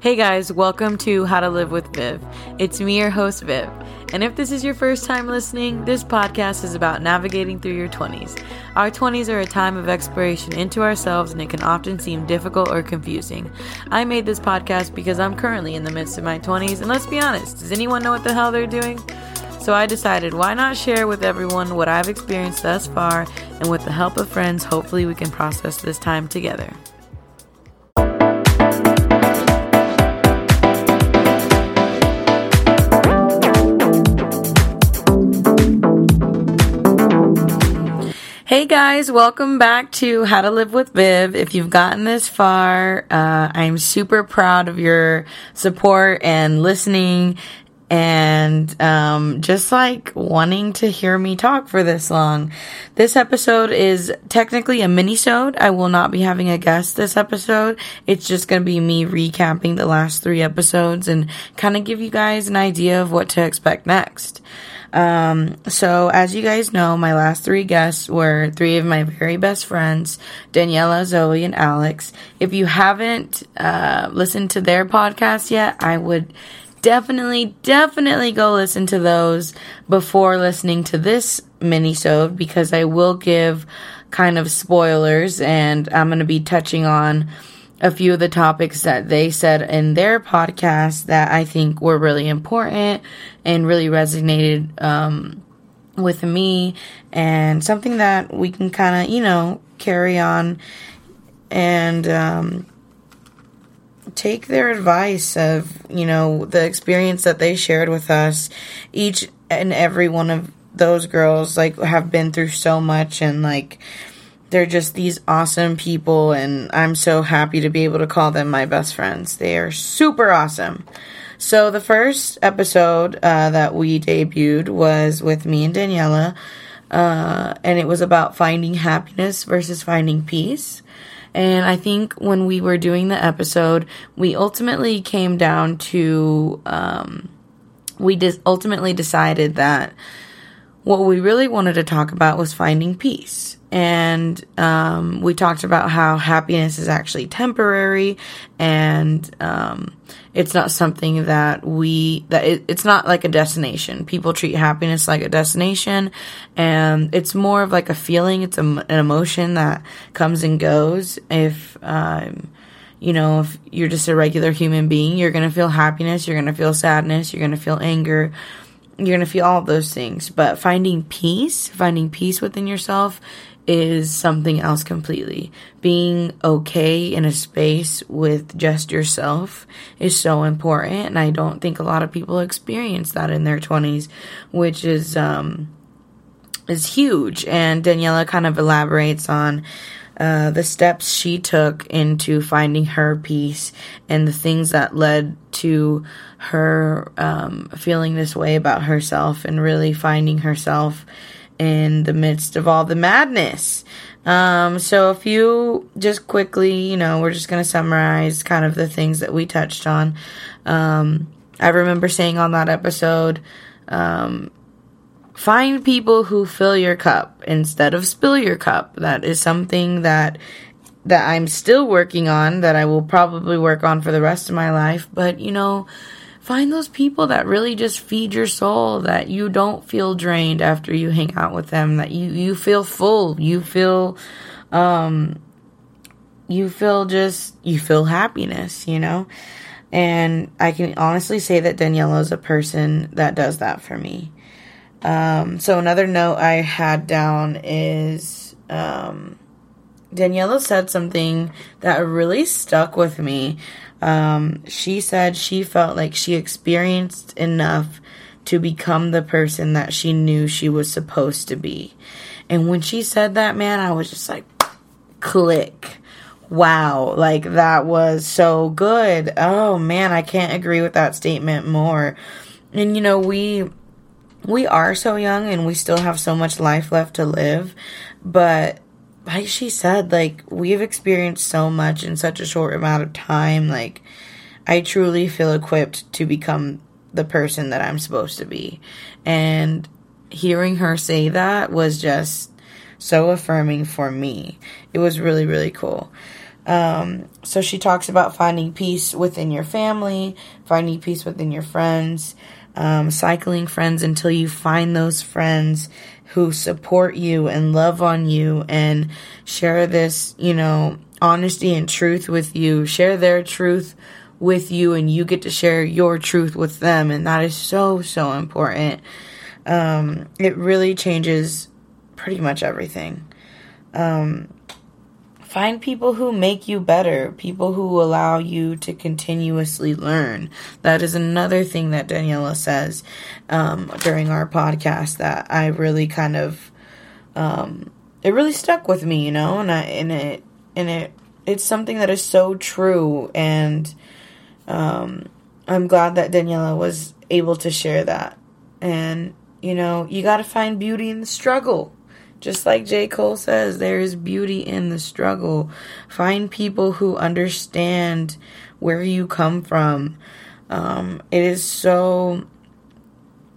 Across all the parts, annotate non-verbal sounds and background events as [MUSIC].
Hey guys, welcome to How to Live with Viv. It's me, your host, Viv. And if this is your first time listening, this podcast is about navigating through your 20s. Our 20s are a time of exploration into ourselves, and it can often seem difficult or confusing. I made this podcast because I'm currently in the midst of my 20s, and let's be honest, does anyone know what the hell they're doing? So I decided why not share with everyone what I've experienced thus far, and with the help of friends, hopefully we can process this time together. Hey guys, welcome back to How to Live with Viv. If you've gotten this far, uh, I'm super proud of your support and listening and um, just like wanting to hear me talk for this long. This episode is technically a mini-sode. I will not be having a guest this episode. It's just going to be me recapping the last three episodes and kind of give you guys an idea of what to expect next. Um, so as you guys know, my last three guests were three of my very best friends, Daniela, Zoe, and Alex. If you haven't, uh, listened to their podcast yet, I would definitely, definitely go listen to those before listening to this mini-sode because I will give kind of spoilers and I'm going to be touching on a few of the topics that they said in their podcast that I think were really important and really resonated um, with me, and something that we can kind of, you know, carry on and um, take their advice of, you know, the experience that they shared with us. Each and every one of those girls, like, have been through so much and, like, they're just these awesome people, and I'm so happy to be able to call them my best friends. They are super awesome. So, the first episode uh, that we debuted was with me and Daniela, uh, and it was about finding happiness versus finding peace. And I think when we were doing the episode, we ultimately came down to, um, we just ultimately decided that what we really wanted to talk about was finding peace. And um, we talked about how happiness is actually temporary and um, it's not something that we that it, it's not like a destination. People treat happiness like a destination and it's more of like a feeling. It's a, an emotion that comes and goes. If um, you know if you're just a regular human being you're gonna feel happiness you're gonna feel sadness you're gonna feel anger you're going to feel all those things but finding peace finding peace within yourself is something else completely. Being okay in a space with just yourself is so important, and I don't think a lot of people experience that in their 20s, which is um is huge. And Daniela kind of elaborates on uh, the steps she took into finding her peace and the things that led to her um, feeling this way about herself and really finding herself in the midst of all the madness. Um, so, a few just quickly, you know, we're just going to summarize kind of the things that we touched on. Um, I remember saying on that episode, um, find people who fill your cup instead of spill your cup. That is something that that I'm still working on that I will probably work on for the rest of my life, but you know, find those people that really just feed your soul that you don't feel drained after you hang out with them that you you feel full. You feel um you feel just you feel happiness you know? And i can honestly say that daniela is a person that does that for me um so another note i had down is um daniela said something that really stuck with me um, she said she felt like she experienced enough to become the person that she knew she was supposed to be. And when she said that, man, I was just like, click. Wow, like that was so good. Oh man, I can't agree with that statement more. And you know, we we are so young and we still have so much life left to live, but like she said, like we've experienced so much in such a short amount of time. Like I truly feel equipped to become the person that I'm supposed to be. And hearing her say that was just so affirming for me. It was really, really cool. Um, so she talks about finding peace within your family, finding peace within your friends, um, cycling friends until you find those friends who support you and love on you and share this, you know, honesty and truth with you, share their truth with you, and you get to share your truth with them. And that is so, so important. Um, it really changes pretty much everything. Um, find people who make you better, people who allow you to continuously learn. That is another thing that Daniela says um, during our podcast that I really kind of um, it really stuck with me, you know, and I and it and it it's something that is so true, and um, I'm glad that Daniela was able to share that. And you know, you got to find beauty in the struggle. Just like J. Cole says, there is beauty in the struggle. Find people who understand where you come from. Um, it is so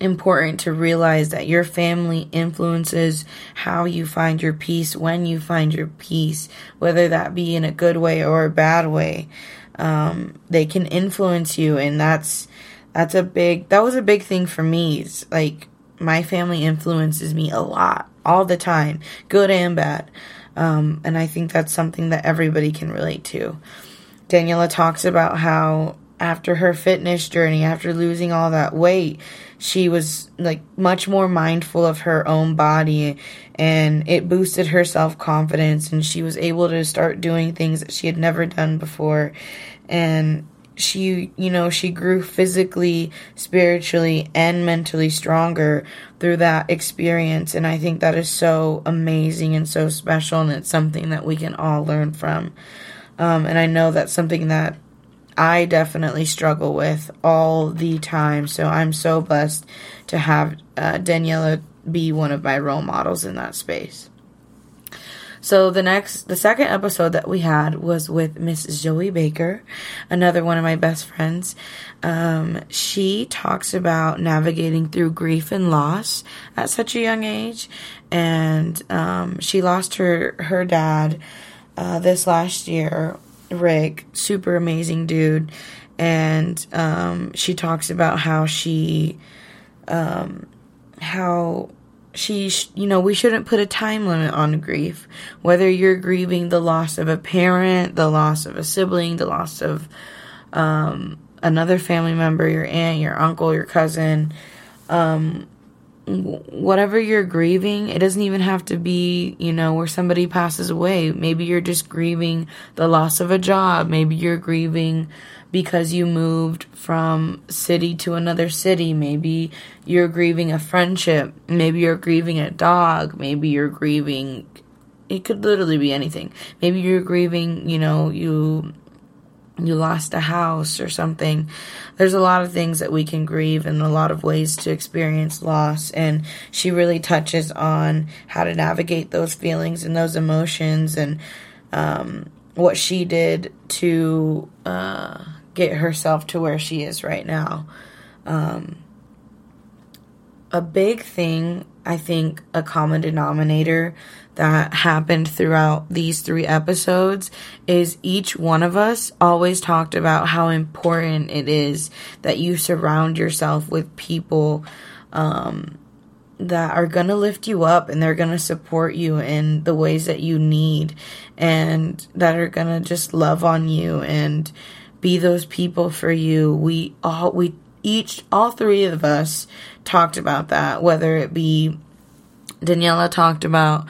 important to realize that your family influences how you find your peace when you find your peace, whether that be in a good way or a bad way. Um, they can influence you, and that's that's a big that was a big thing for me. It's like my family influences me a lot, all the time, good and bad. Um, and I think that's something that everybody can relate to. Daniela talks about how after her fitness journey, after losing all that weight, she was like much more mindful of her own body and it boosted her self confidence and she was able to start doing things that she had never done before. And she, you know, she grew physically, spiritually, and mentally stronger through that experience. And I think that is so amazing and so special. And it's something that we can all learn from. Um, and I know that's something that I definitely struggle with all the time. So I'm so blessed to have uh, Daniela be one of my role models in that space. So the next, the second episode that we had was with Miss Zoe Baker, another one of my best friends. Um, she talks about navigating through grief and loss at such a young age, and um, she lost her her dad uh, this last year Rick, super amazing dude. And um, she talks about how she, um, how she, sh- you know, we shouldn't put a time limit on grief. Whether you're grieving the loss of a parent, the loss of a sibling, the loss of um, another family member, your aunt, your uncle, your cousin, um, whatever you're grieving, it doesn't even have to be, you know, where somebody passes away. Maybe you're just grieving the loss of a job. Maybe you're grieving because you moved from city to another city. Maybe you're grieving a friendship. Maybe you're grieving a dog. Maybe you're grieving it could literally be anything. Maybe you're grieving, you know, you you lost a house or something. There's a lot of things that we can grieve and a lot of ways to experience loss. And she really touches on how to navigate those feelings and those emotions and um, what she did to uh, get herself to where she is right now. Um, a big thing, I think, a common denominator that happened throughout these three episodes is each one of us always talked about how important it is that you surround yourself with people um, that are going to lift you up and they're going to support you in the ways that you need and that are going to just love on you and be those people for you. We all, we each, all three of us talked about that, whether it be Daniela talked about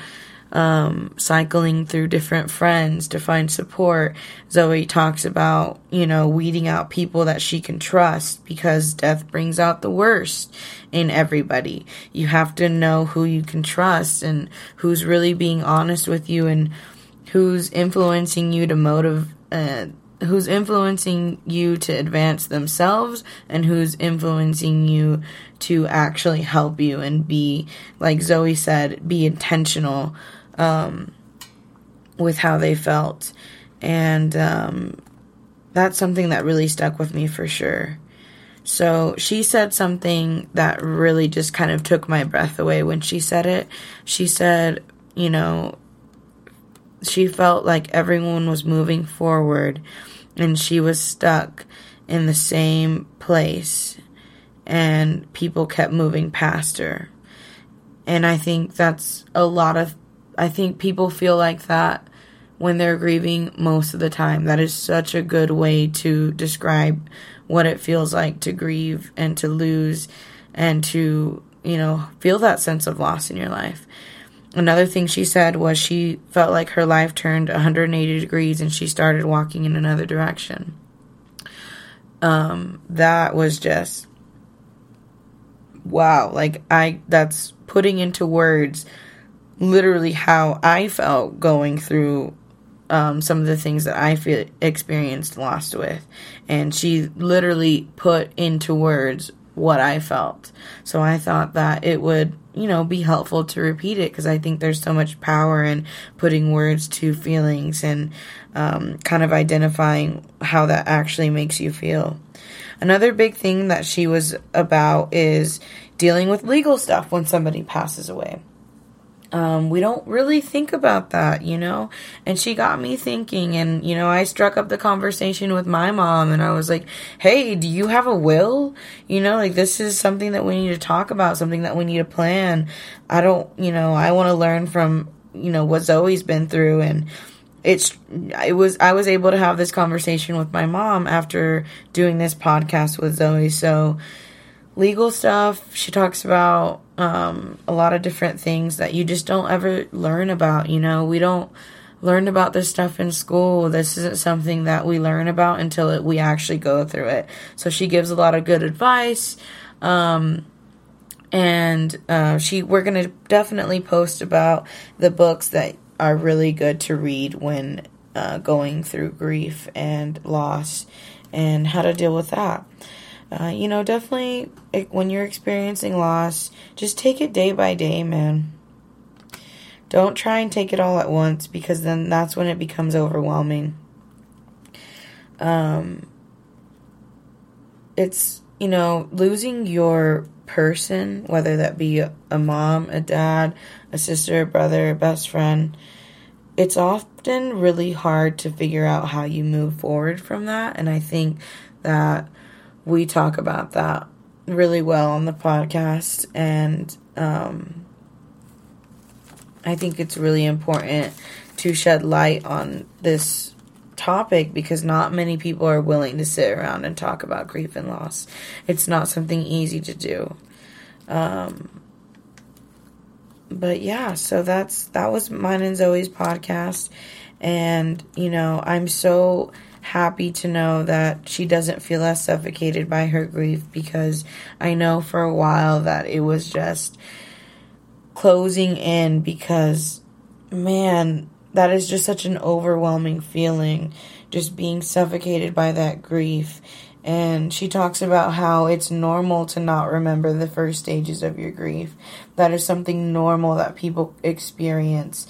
um, cycling through different friends to find support. Zoe talks about, you know, weeding out people that she can trust because death brings out the worst in everybody. You have to know who you can trust and who's really being honest with you and who's influencing you to motive, uh, who's influencing you to advance themselves and who's influencing you to actually help you and be like Zoe said be intentional um, with how they felt. And um, that's something that really stuck with me for sure. So she said something that really just kind of took my breath away when she said it. She said, you know, she felt like everyone was moving forward and she was stuck in the same place and people kept moving past her. And I think that's a lot of, I think people feel like that when they're grieving most of the time. That is such a good way to describe what it feels like to grieve and to lose and to, you know, feel that sense of loss in your life. Another thing she said was she felt like her life turned 180 degrees and she started walking in another direction. Um, that was just wow. Like, I, that's putting into words literally how I felt going through um, some of the things that I feel experienced lost with. And she literally put into words what I felt. So I thought that it would, you know, be helpful to repeat it because I think there's so much power in putting words to feelings and um, kind of identifying how that actually makes you feel. Another big thing that she was about is dealing with legal stuff when somebody passes away. Um, we don't really think about that, you know? And she got me thinking, and, you know, I struck up the conversation with my mom, and I was like, hey, do you have a will? You know, like, this is something that we need to talk about, something that we need to plan. I don't, you know, I want to learn from, you know, what Zoe's been through, and, it's it was I was able to have this conversation with my mom after doing this podcast with Zoe. So legal stuff, she talks about um, a lot of different things that you just don't ever learn about. You know, we don't learn about this stuff in school. This isn't something that we learn about until it, we actually go through it. So she gives a lot of good advice. Um, and uh, she, we're gonna definitely post about the books that are really good to read when uh, going through grief and loss, and how to deal with that. Uh, you know, definitely when you're experiencing loss, just take it day by day, man. Don't try and take it all at once because then that's when it becomes overwhelming. Um, it's, you know, losing your person, whether that be a mom, a dad, a sister, a brother, a best friend, it's often really hard to figure out how you move forward from that. And I think that we talk about that really well on the podcast. And um, I think it's really important to shed light on this topic because not many people are willing to sit around and talk about grief and loss. It's not something easy to do. Um, but yeah, so that's that was mine and Zoe's podcast, and you know I'm so happy to know that she doesn't feel as suffocated by her grief because I know for a while that it was just closing in because man, that is just such an overwhelming feeling just being suffocated by that grief. And she talks about how it's normal to not remember the first stages of your grief. That is something normal that people experience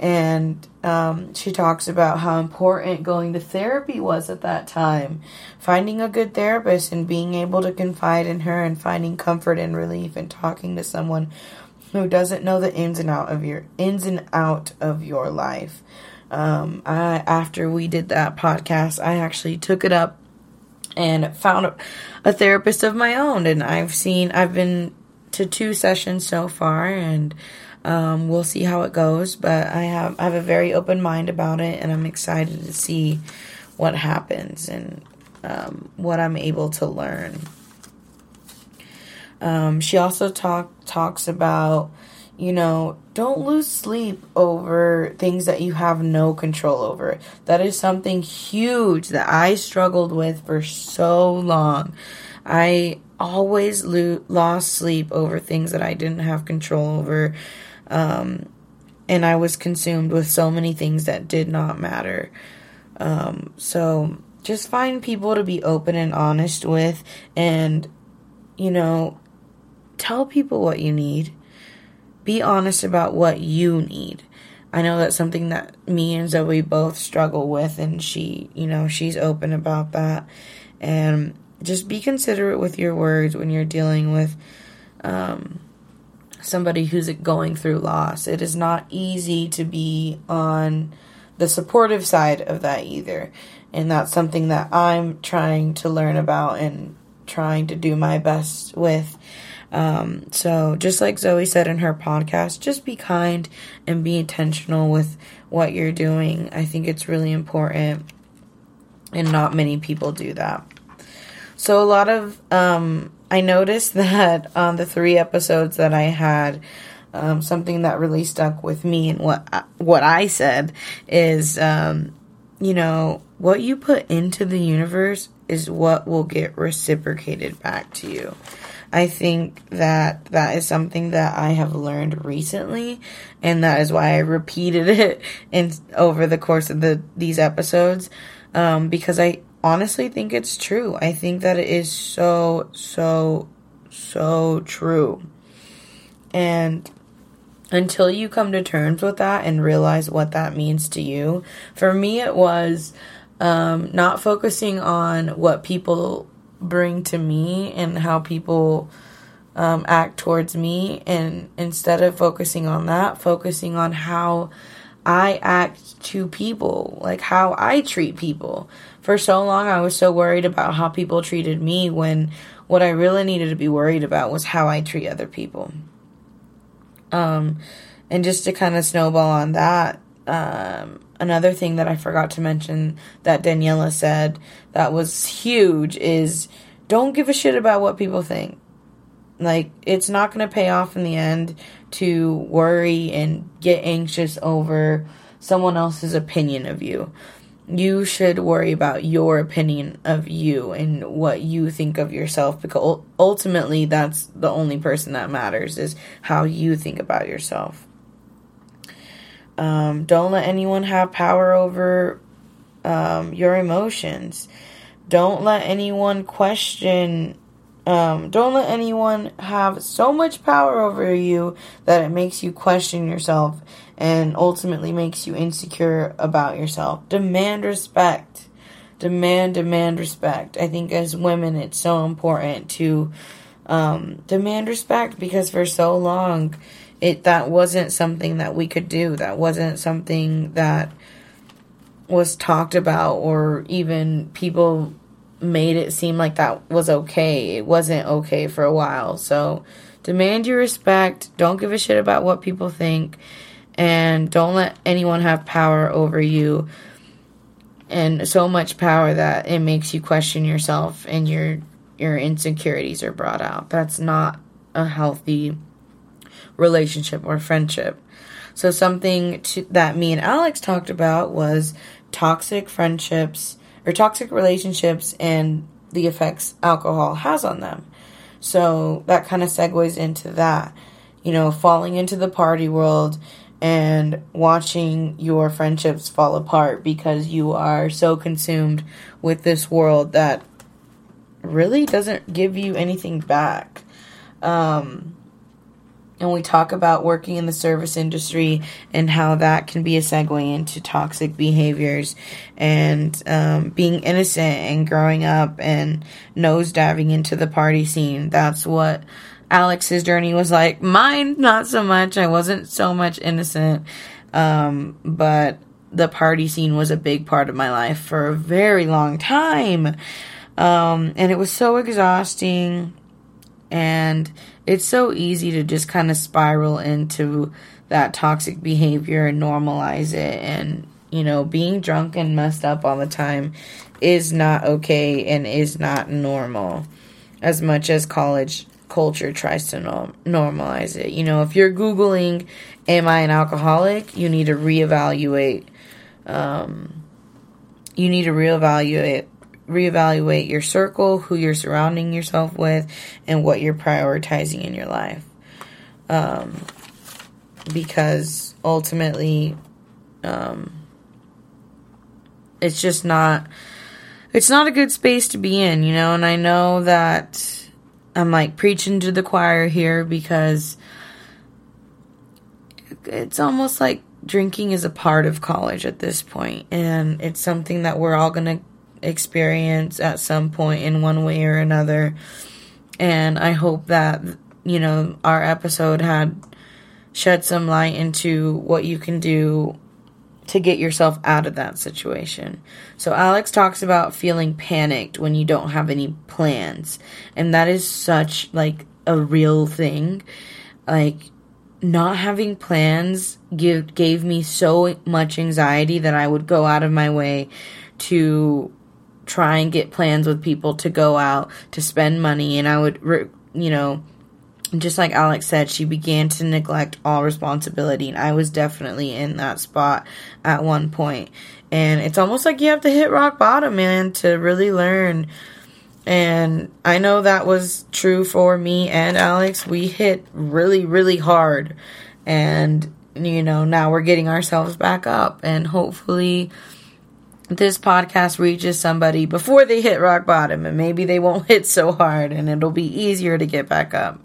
and um, she talks about how important going to therapy was at that time. Finding a good therapist and being able to confide in her and finding comfort and relief and talking to someone who doesn't know the ins and out of your ins and out of your life. Um, I, after we did that podcast i actually took it up and found a, a therapist of my own. And i've seen i've been to two sessions so far and um, we'll see how it goes, but I have I have a very open mind about it, and I'm excited to see what happens and um, what I'm able to learn. Um, she also talk talks about, you know, don't lose sleep over things that you have no control over. That is something huge that I struggled with for so long. I always lo- lost sleep over things that I didn't have control over. Um, and I was consumed with so many things that did not matter. Um, so just find people to be open and honest with and, you know, tell people what you need. Be honest about what you need. I know that's something that me and Zoe both struggle with, and she, you know, she's open about that. And just be considerate with your words when you're dealing with, um, somebody who's going through loss. It is not easy to be on the supportive side of that either. And that's something that I'm trying to learn about and trying to do my best with. Um, so, just like Zoe said in her podcast, just be kind and be intentional with what you're doing. I think it's really important, and not many people do that. So, a lot of, um, I noticed [LAUGHS] that on the three episodes that I had, um, something that really stuck with me and what what I said is, um, you know, what you put into the universe is what will get reciprocated back to you. I think that that is something that I have learned recently, and that is why I repeated [LAUGHS] it in over the course of the these episodes, um, because I honestly think it's true. I think that it is so so so true, and until you come to terms with that and realize what that means to you, for me it was um, not focusing on what people bring to me and how people um, act towards me, and instead of focusing on that, focusing on how I act to people, like how I treat people. For so long, I was so worried about how people treated me when what I really needed to be worried about was how I treat other people. Um, and just to kind of snowball on that, um, another thing that I forgot to mention that Daniela said that was huge is don't give a shit about what people think. Like, it's not going to pay off in the end to worry and get anxious over someone else's opinion of you. You should worry about your opinion of you and what you think of yourself because ultimately that's the only person that matters is how you think about yourself. Um, don't let anyone have power over um, your emotions. Don't let anyone question. Um, don't let anyone have so much power over you that it makes you question yourself and ultimately makes you insecure about yourself. Demand respect. Demand, demand respect. I think as women, it's so important to um, demand respect because for so long, it that wasn't something that we could do. That wasn't something that was talked about or even people made it seem like that was okay. It wasn't okay for a while. So demand your respect. Don't give a shit about what people think and don't let anyone have power over you and so much power that it makes you question yourself and your your insecurities are brought out. That's not a healthy relationship or friendship. So something to, that me and Alex talked about was toxic friendships or toxic relationships and the effects alcohol has on them. So that kind of segues into that. You know, falling into the party world and watching your friendships fall apart because you are so consumed with this world that really doesn't give you anything back. Um, and we talk about working in the service industry and how that can be a segue into toxic behaviors and um, being innocent and growing up and nose diving into the party scene. That's what Alex's journey was like. Mine, not so much. I wasn't so much innocent, um, but the party scene was a big part of my life for a very long time. Um, and it was so exhausting and it's so easy to just kind of spiral into that toxic behavior and normalize it. And, you know, being drunk and messed up all the time is not okay and is not normal as much as college culture tries to norm- normalize it. You know, if you're Googling, Am I an alcoholic? you need to reevaluate. Um, you need to reevaluate reevaluate your circle, who you're surrounding yourself with, and what you're prioritizing in your life. Um, because ultimately, um, it's just not, it's not a good space to be in, you know, and I know that I'm like preaching to the choir here because it's almost like drinking is a part of college at this point and it's something that we're all going to experience at some point in one way or another. And I hope that, you know, our episode had shed some light into what you can do to get yourself out of that situation. So Alex talks about feeling panicked when you don't have any plans. And that is such like a real thing. Like not having plans give gave me so much anxiety that I would go out of my way to try and get plans with people to go out to spend money and I would you know just like Alex said, she began to neglect all responsibility, and I was definitely in that spot at one point. And it's almost like you have to hit rock bottom, man, to really learn. And I know that was true for me and Alex. We hit really, really hard. And, you know, now we're getting ourselves back up. And hopefully, this podcast reaches somebody before they hit rock bottom. And maybe they won't [LAUGHS] hit so hard and it'll be easier to get back up.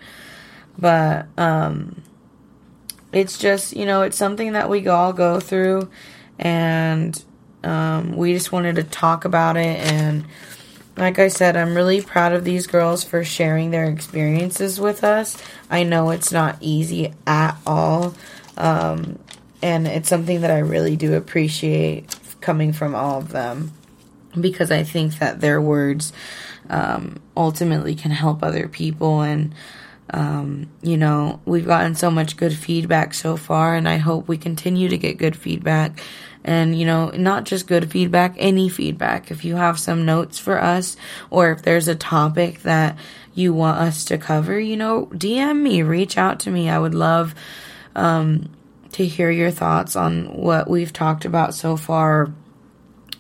But um, it's just, you know, it's something that we all go through. And um, we just wanted to talk about it. And like I said, I'm really proud of these girls for sharing their experiences with us. I know it's not easy at all. Um, and it's something that I really do appreciate coming from all of them because I think that their words um, ultimately can help other people. And um, you know, we've gotten so much good feedback so far, and I hope we continue to get good feedback. And, you know, not just good feedback, any feedback. If you have some notes for us, or if there's a topic that you want us to cover, you know, DM me, reach out to me. I would love um, to hear your thoughts on what we've talked about so far.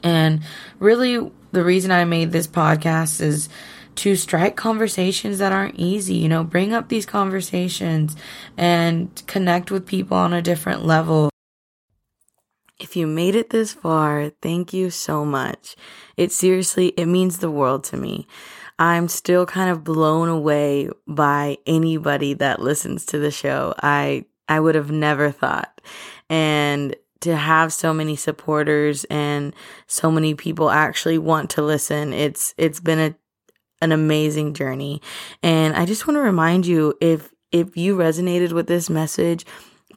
And really, the reason I made this podcast is to strike conversations that aren't easy. You know, bring up these conversations and connect with people on a different level. If you made it this far, thank you so much. It seriously, it means the world to me. I'm still kind of blown away by anybody that listens to the show. I I would have never thought. And to have so many supporters and so many people actually want to listen, it's it's been a an amazing journey. And I just want to remind you if if you resonated with this message,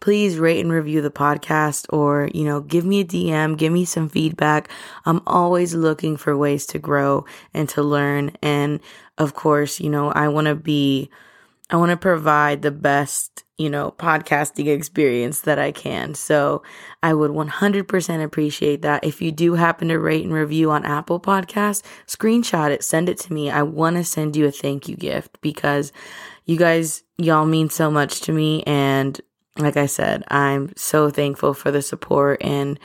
please rate and review the podcast or, you know, give me a DM, give me some feedback. I'm always looking for ways to grow and to learn. And of course, you know, I want to be, I want to provide the best you know, podcasting experience that I can. So I would 100% appreciate that. If you do happen to rate and review on Apple Podcasts, screenshot it, send it to me. I want to send you a thank you gift because you guys, y'all mean so much to me. And like I said, I'm so thankful for the support and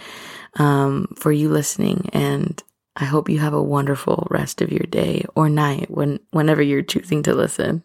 um, for you listening. And I hope you have a wonderful rest of your day or night when whenever you're choosing to listen.